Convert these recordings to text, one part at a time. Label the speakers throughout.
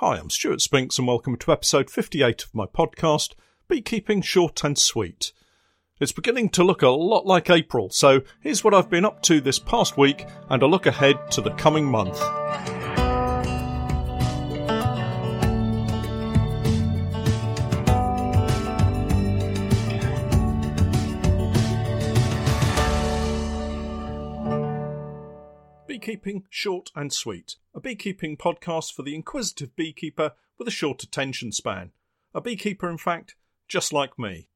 Speaker 1: Hi, I'm Stuart Spinks, and welcome to episode 58 of my podcast, Beekeeping Short and Sweet. It's beginning to look a lot like April, so here's what I've been up to this past week and a look ahead to the coming month. Beekeeping Short and Sweet, a beekeeping podcast for the inquisitive beekeeper with a short attention span. A beekeeper, in fact, just like me.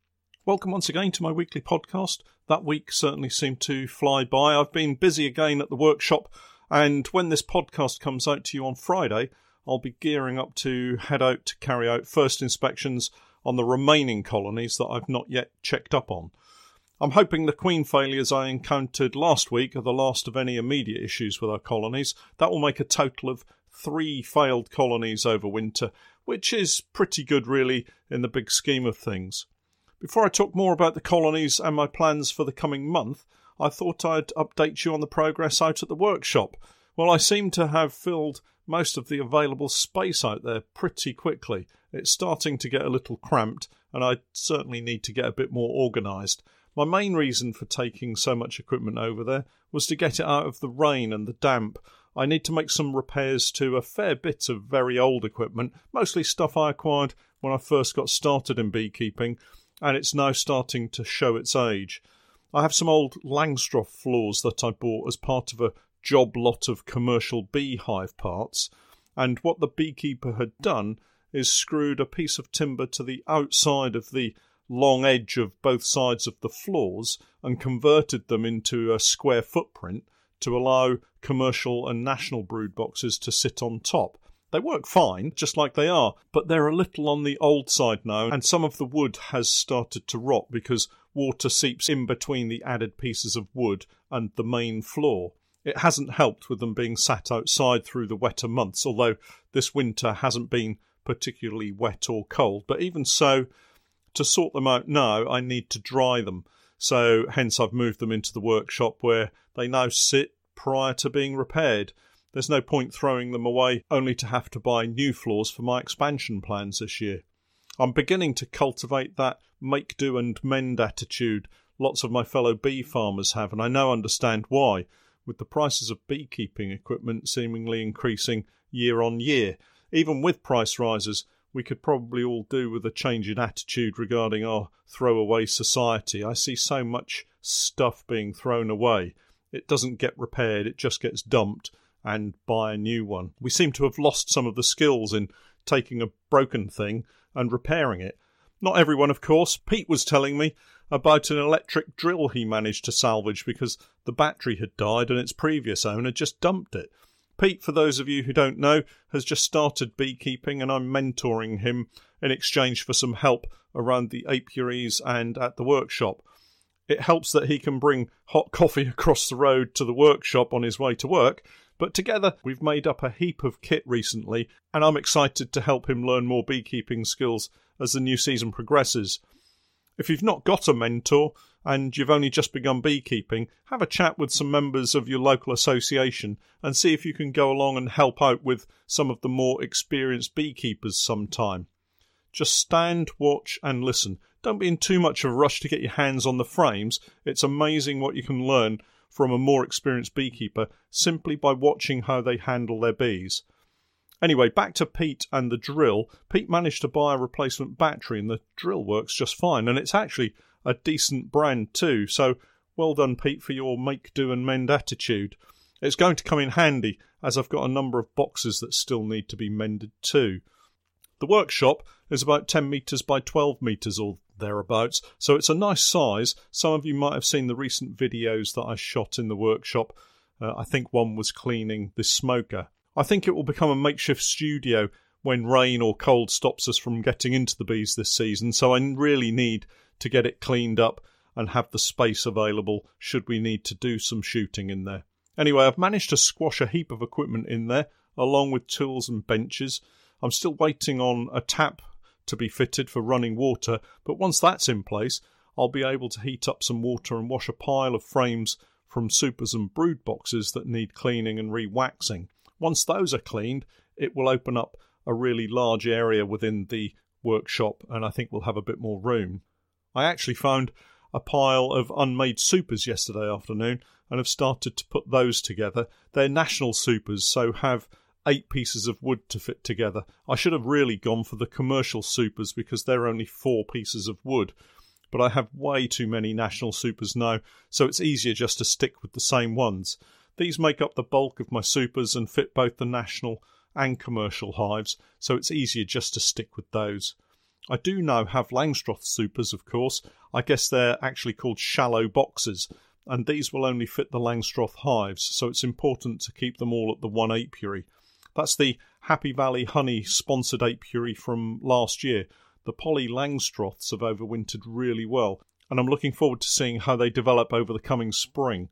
Speaker 1: Welcome once again to my weekly podcast. That week certainly seemed to fly by. I've been busy again at the workshop, and when this podcast comes out to you on Friday, I'll be gearing up to head out to carry out first inspections on the remaining colonies that I've not yet checked up on. I'm hoping the queen failures I encountered last week are the last of any immediate issues with our colonies. That will make a total of three failed colonies over winter, which is pretty good, really, in the big scheme of things. Before I talk more about the colonies and my plans for the coming month, I thought I'd update you on the progress out at the workshop. Well, I seem to have filled most of the available space out there pretty quickly. It's starting to get a little cramped, and I certainly need to get a bit more organised. My main reason for taking so much equipment over there was to get it out of the rain and the damp. I need to make some repairs to a fair bit of very old equipment, mostly stuff I acquired when I first got started in beekeeping, and it's now starting to show its age. I have some old Langstroth floors that I bought as part of a job lot of commercial beehive parts, and what the beekeeper had done is screwed a piece of timber to the outside of the long edge of both sides of the floors and converted them into a square footprint to allow commercial and national brood boxes to sit on top. They work fine, just like they are, but they're a little on the old side now, and some of the wood has started to rot because water seeps in between the added pieces of wood and the main floor. It hasn't helped with them being sat outside through the wetter months, although this winter hasn't been particularly wet or cold, but even so, to sort them out now, I need to dry them. So, hence, I've moved them into the workshop where they now sit prior to being repaired. There's no point throwing them away only to have to buy new floors for my expansion plans this year. I'm beginning to cultivate that make do and mend attitude lots of my fellow bee farmers have, and I now understand why, with the prices of beekeeping equipment seemingly increasing year on year. Even with price rises, we could probably all do with a change in attitude regarding our throwaway society. I see so much stuff being thrown away. It doesn't get repaired, it just gets dumped and buy a new one. We seem to have lost some of the skills in taking a broken thing and repairing it. Not everyone, of course. Pete was telling me about an electric drill he managed to salvage because the battery had died and its previous owner just dumped it. Pete, for those of you who don't know, has just started beekeeping and I'm mentoring him in exchange for some help around the apiaries and at the workshop. It helps that he can bring hot coffee across the road to the workshop on his way to work, but together we've made up a heap of kit recently, and I'm excited to help him learn more beekeeping skills as the new season progresses. If you've not got a mentor, and you've only just begun beekeeping, have a chat with some members of your local association and see if you can go along and help out with some of the more experienced beekeepers sometime. Just stand, watch, and listen. Don't be in too much of a rush to get your hands on the frames. It's amazing what you can learn from a more experienced beekeeper simply by watching how they handle their bees. Anyway, back to Pete and the drill. Pete managed to buy a replacement battery and the drill works just fine, and it's actually a decent brand too. So well done, Pete, for your make do and mend attitude. It's going to come in handy as I've got a number of boxes that still need to be mended too. The workshop is about 10 metres by 12 metres or thereabouts, so it's a nice size. Some of you might have seen the recent videos that I shot in the workshop. Uh, I think one was cleaning the smoker. I think it will become a makeshift studio when rain or cold stops us from getting into the bees this season, so I really need to get it cleaned up and have the space available should we need to do some shooting in there. Anyway, I've managed to squash a heap of equipment in there, along with tools and benches. I'm still waiting on a tap to be fitted for running water, but once that's in place, I'll be able to heat up some water and wash a pile of frames from supers and brood boxes that need cleaning and re-waxing. Once those are cleaned, it will open up a really large area within the workshop, and I think we'll have a bit more room. I actually found a pile of unmade supers yesterday afternoon and have started to put those together. They're national supers, so have eight pieces of wood to fit together. I should have really gone for the commercial supers because they're only four pieces of wood. But I have way too many national supers now, so it's easier just to stick with the same ones. These make up the bulk of my supers and fit both the national and commercial hives, so it's easier just to stick with those. I do now have Langstroth supers, of course. I guess they're actually called shallow boxes, and these will only fit the Langstroth hives, so it's important to keep them all at the one apiary. That's the Happy Valley Honey sponsored apiary from last year. The poly Langstroths have overwintered really well, and I'm looking forward to seeing how they develop over the coming spring.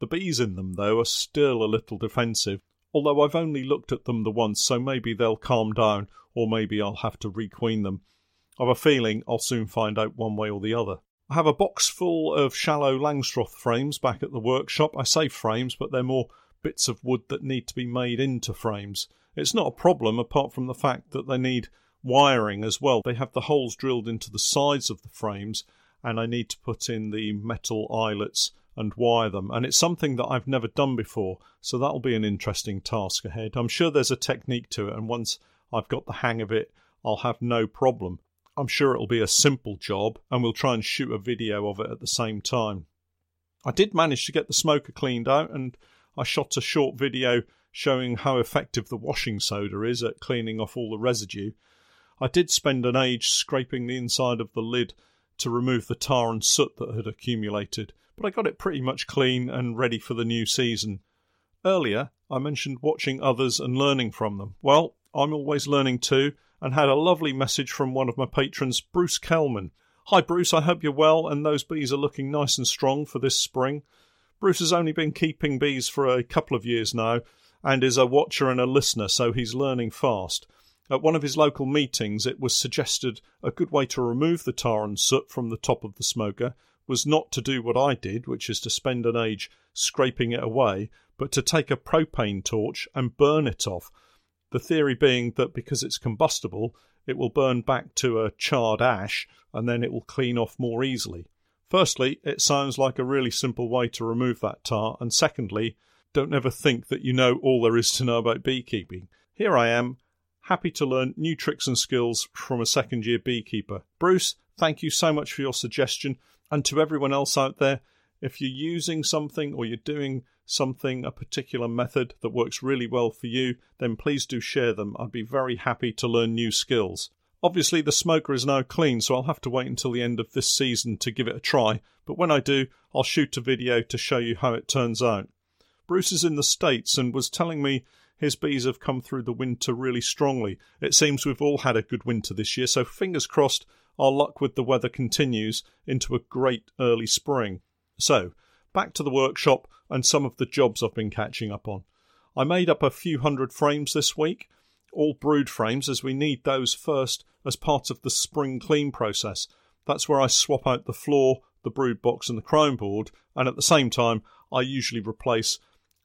Speaker 1: The bees in them, though, are still a little defensive, although I've only looked at them the once, so maybe they'll calm down, or maybe I'll have to requeen them. I've a feeling I'll soon find out one way or the other. I have a box full of shallow Langstroth frames back at the workshop. I say frames, but they're more bits of wood that need to be made into frames. It's not a problem apart from the fact that they need wiring as well. They have the holes drilled into the sides of the frames, and I need to put in the metal eyelets and wire them. And it's something that I've never done before, so that'll be an interesting task ahead. I'm sure there's a technique to it, and once I've got the hang of it, I'll have no problem. I'm sure it'll be a simple job, and we'll try and shoot a video of it at the same time. I did manage to get the smoker cleaned out, and I shot a short video showing how effective the washing soda is at cleaning off all the residue. I did spend an age scraping the inside of the lid to remove the tar and soot that had accumulated, but I got it pretty much clean and ready for the new season. Earlier, I mentioned watching others and learning from them. Well, I'm always learning too, and had a lovely message from one of my patrons, Bruce Kelman. Hi, Bruce, I hope you're well and those bees are looking nice and strong for this spring. Bruce has only been keeping bees for a couple of years now and is a watcher and a listener, so he's learning fast. At one of his local meetings, it was suggested a good way to remove the tar and soot from the top of the smoker was not to do what I did, which is to spend an age scraping it away, but to take a propane torch and burn it off the theory being that because it's combustible, it will burn back to a charred ash and then it will clean off more easily. Firstly, it sounds like a really simple way to remove that tar, and secondly, don't ever think that you know all there is to know about beekeeping. Here I am, happy to learn new tricks and skills from a second year beekeeper. Bruce, thank you so much for your suggestion, and to everyone else out there, if you're using something or you're doing something, a particular method that works really well for you, then please do share them. I'd be very happy to learn new skills. Obviously, the smoker is now clean, so I'll have to wait until the end of this season to give it a try, but when I do, I'll shoot a video to show you how it turns out. Bruce is in the States and was telling me his bees have come through the winter really strongly. It seems we've all had a good winter this year, so fingers crossed our luck with the weather continues into a great early spring. So, back to the workshop and some of the jobs I've been catching up on. I made up a few hundred frames this week, all brood frames, as we need those first as part of the spring clean process. That's where I swap out the floor, the brood box, and the crown board, and at the same time, I usually replace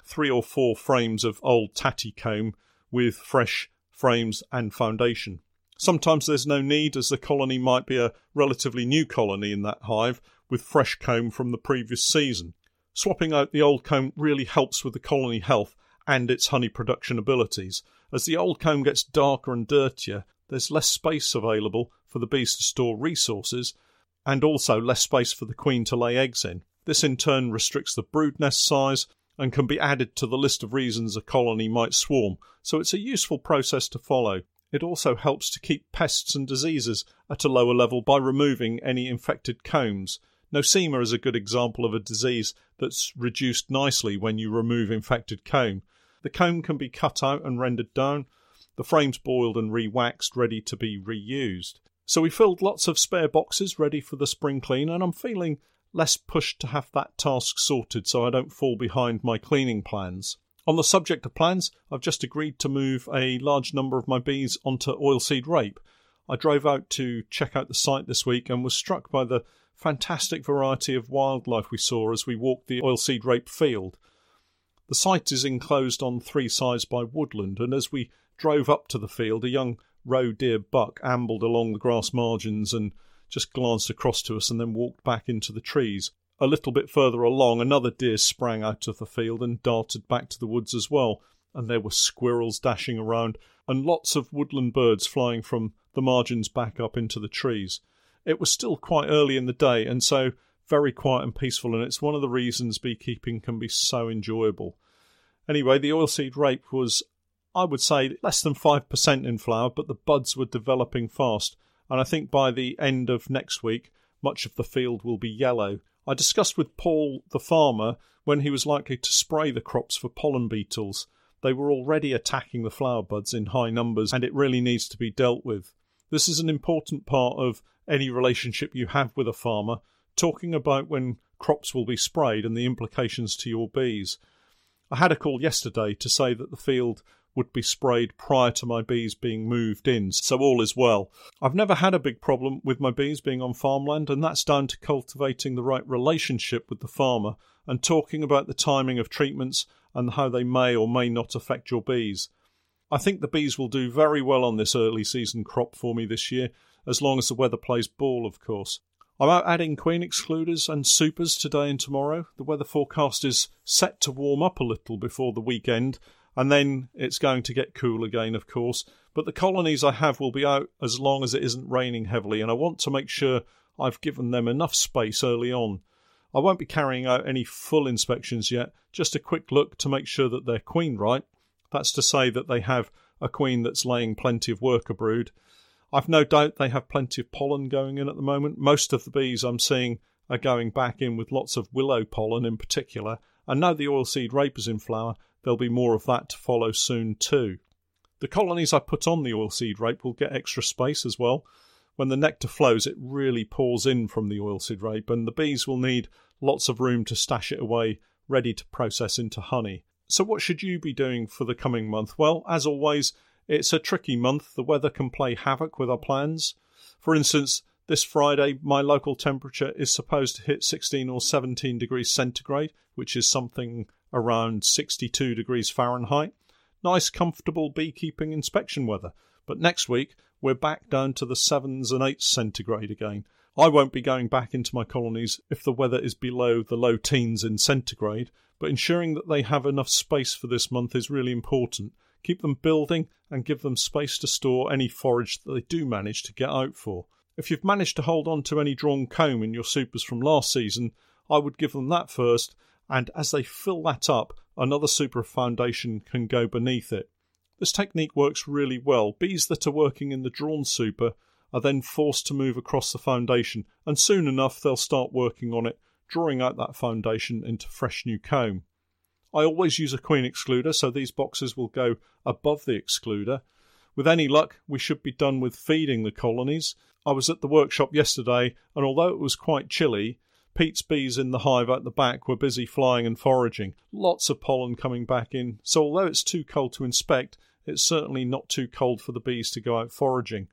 Speaker 1: three or four frames of old tatty comb with fresh frames and foundation. Sometimes there's no need, as the colony might be a relatively new colony in that hive with fresh comb from the previous season. Swapping out the old comb really helps with the colony health and its honey production abilities. As the old comb gets darker and dirtier, there's less space available for the bees to store resources and also less space for the queen to lay eggs in. This in turn restricts the brood nest size and can be added to the list of reasons a colony might swarm, so it's a useful process to follow. It also helps to keep pests and diseases at a lower level by removing any infected combs. Nosema is a good example of a disease that's reduced nicely when you remove infected comb. The comb can be cut out and rendered down, the frames boiled and re-waxed, ready to be reused. So we filled lots of spare boxes ready for the spring clean, and I'm feeling less pushed to have that task sorted so I don't fall behind my cleaning plans. On the subject of plans, I've just agreed to move a large number of my bees onto oilseed rape. I drove out to check out the site this week and was struck by the fantastic variety of wildlife we saw as we walked the oilseed rape field. The site is enclosed on three sides by woodland, and as we drove up to the field, a young roe deer buck ambled along the grass margins and just glanced across to us and then walked back into the trees. A little bit further along, another deer sprang out of the field and darted back to the woods as well, and there were squirrels dashing around and lots of woodland birds flying from the margins back up into the trees. It was still quite early in the day, and so very quiet and peaceful, and it's one of the reasons beekeeping can be so enjoyable. Anyway, the oilseed rape was, I would say, less than 5% in flower, but the buds were developing fast, and I think by the end of next week, much of the field will be yellow. I discussed with Paul, the farmer, when he was likely to spray the crops for pollen beetles. They were already attacking the flower buds in high numbers, and it really needs to be dealt with. This is an important part of any relationship you have with a farmer, talking about when crops will be sprayed and the implications to your bees. I had a call yesterday to say that the field would be sprayed prior to my bees being moved in, so all is well. I've never had a big problem with my bees being on farmland, and that's down to cultivating the right relationship with the farmer and talking about the timing of treatments and how they may or may not affect your bees. I think the bees will do very well on this early season crop for me this year, as long as the weather plays ball, of course. I'm out adding queen excluders and supers today and tomorrow. The weather forecast is set to warm up a little before the weekend, and then it's going to get cool again, of course. But the colonies I have will be out as long as it isn't raining heavily, and I want to make sure I've given them enough space early on. I won't be carrying out any full inspections yet, just a quick look to make sure that they're queen right. That's to say that they have a queen that's laying plenty of worker brood. I've no doubt they have plenty of pollen going in at the moment. Most of the bees I'm seeing are going back in with lots of willow pollen in particular, and now the oilseed rape is in flower, there'll be more of that to follow soon too. The colonies I put on the oilseed rape will get extra space as well. When the nectar flows, it really pours in from the oilseed rape, and the bees will need lots of room to stash it away, ready to process into honey. So, what should you be doing for the coming month? Well, as always, it's a tricky month. The weather can play havoc with our plans. For instance, this Friday, my local temperature is supposed to hit 16 or 17 degrees centigrade, which is something around 62 degrees Fahrenheit. Nice, comfortable beekeeping inspection weather. But next week, we're back down to the 7s and 8s centigrade again. I won't be going back into my colonies if the weather is below the low teens in centigrade, but ensuring that they have enough space for this month is really important. Keep them building and give them space to store any forage that they do manage to get out for. If you've managed to hold on to any drawn comb in your supers from last season, I would give them that first and as they fill that up, another super foundation can go beneath it. This technique works really well. Bees that are working in the drawn super are then forced to move across the foundation, and soon enough they'll start working on it, drawing out that foundation into fresh new comb. I always use a queen excluder, so these boxes will go above the excluder. With any luck, we should be done with feeding the colonies. I was at the workshop yesterday, and although it was quite chilly, Pete's bees in the hive at the back were busy flying and foraging. Lots of pollen coming back in, so although it's too cold to inspect, it's certainly not too cold for the bees to go out foraging.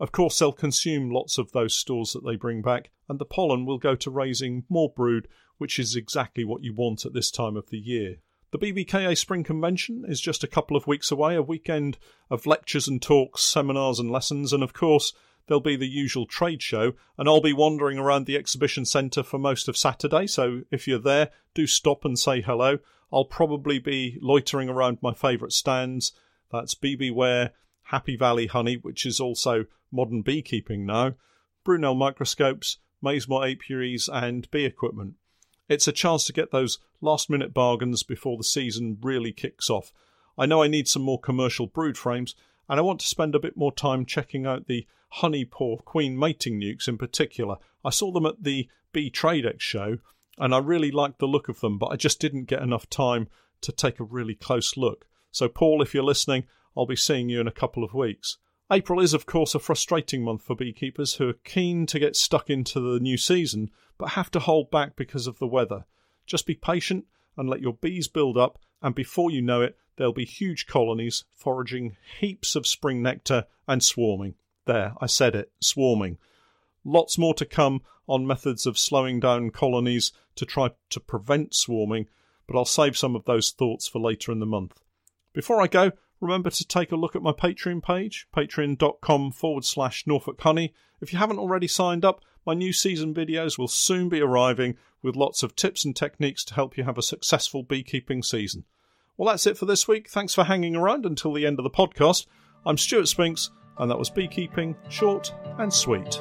Speaker 1: Of course, they'll consume lots of those stores that they bring back, and the pollen will go to raising more brood, which is exactly what you want at this time of the year. The BBKA Spring Convention is just a couple of weeks away, a weekend of lectures and talks, seminars and lessons, and of course, there'll be the usual trade show, and I'll be wandering around the exhibition centre for most of Saturday. So if you're there, do stop and say hello. I'll probably be loitering around my favourite stands. That's BBwear, Happy Valley Honey, which is also modern beekeeping now, Brunel microscopes, Maisemore apiaries, and bee equipment. It's a chance to get those last minute bargains before the season really kicks off. I know I need some more commercial brood frames, and I want to spend a bit more time checking out the honey pour queen mating nukes in particular. I saw them at the Bee Tradex show and I really liked the look of them, but I just didn't get enough time to take a really close look. So, Paul, if you're listening, I'll be seeing you in a couple of weeks. April is, of course, a frustrating month for beekeepers who are keen to get stuck into the new season but have to hold back because of the weather. Just be patient and let your bees build up, and before you know it, there'll be huge colonies foraging heaps of spring nectar and swarming. There, I said it, swarming. Lots more to come on methods of slowing down colonies to try to prevent swarming, but I'll save some of those thoughts for later in the month. Before I go, remember to take a look at my Patreon page, patreon.com forward slash Norfolk Honey. If you haven't already signed up, my new season videos will soon be arriving with lots of tips and techniques to help you have a successful beekeeping season. Well, that's it for this week. Thanks for hanging around until the end of the podcast. I'm Stuart Spinks, and that was Beekeeping Short and Sweet.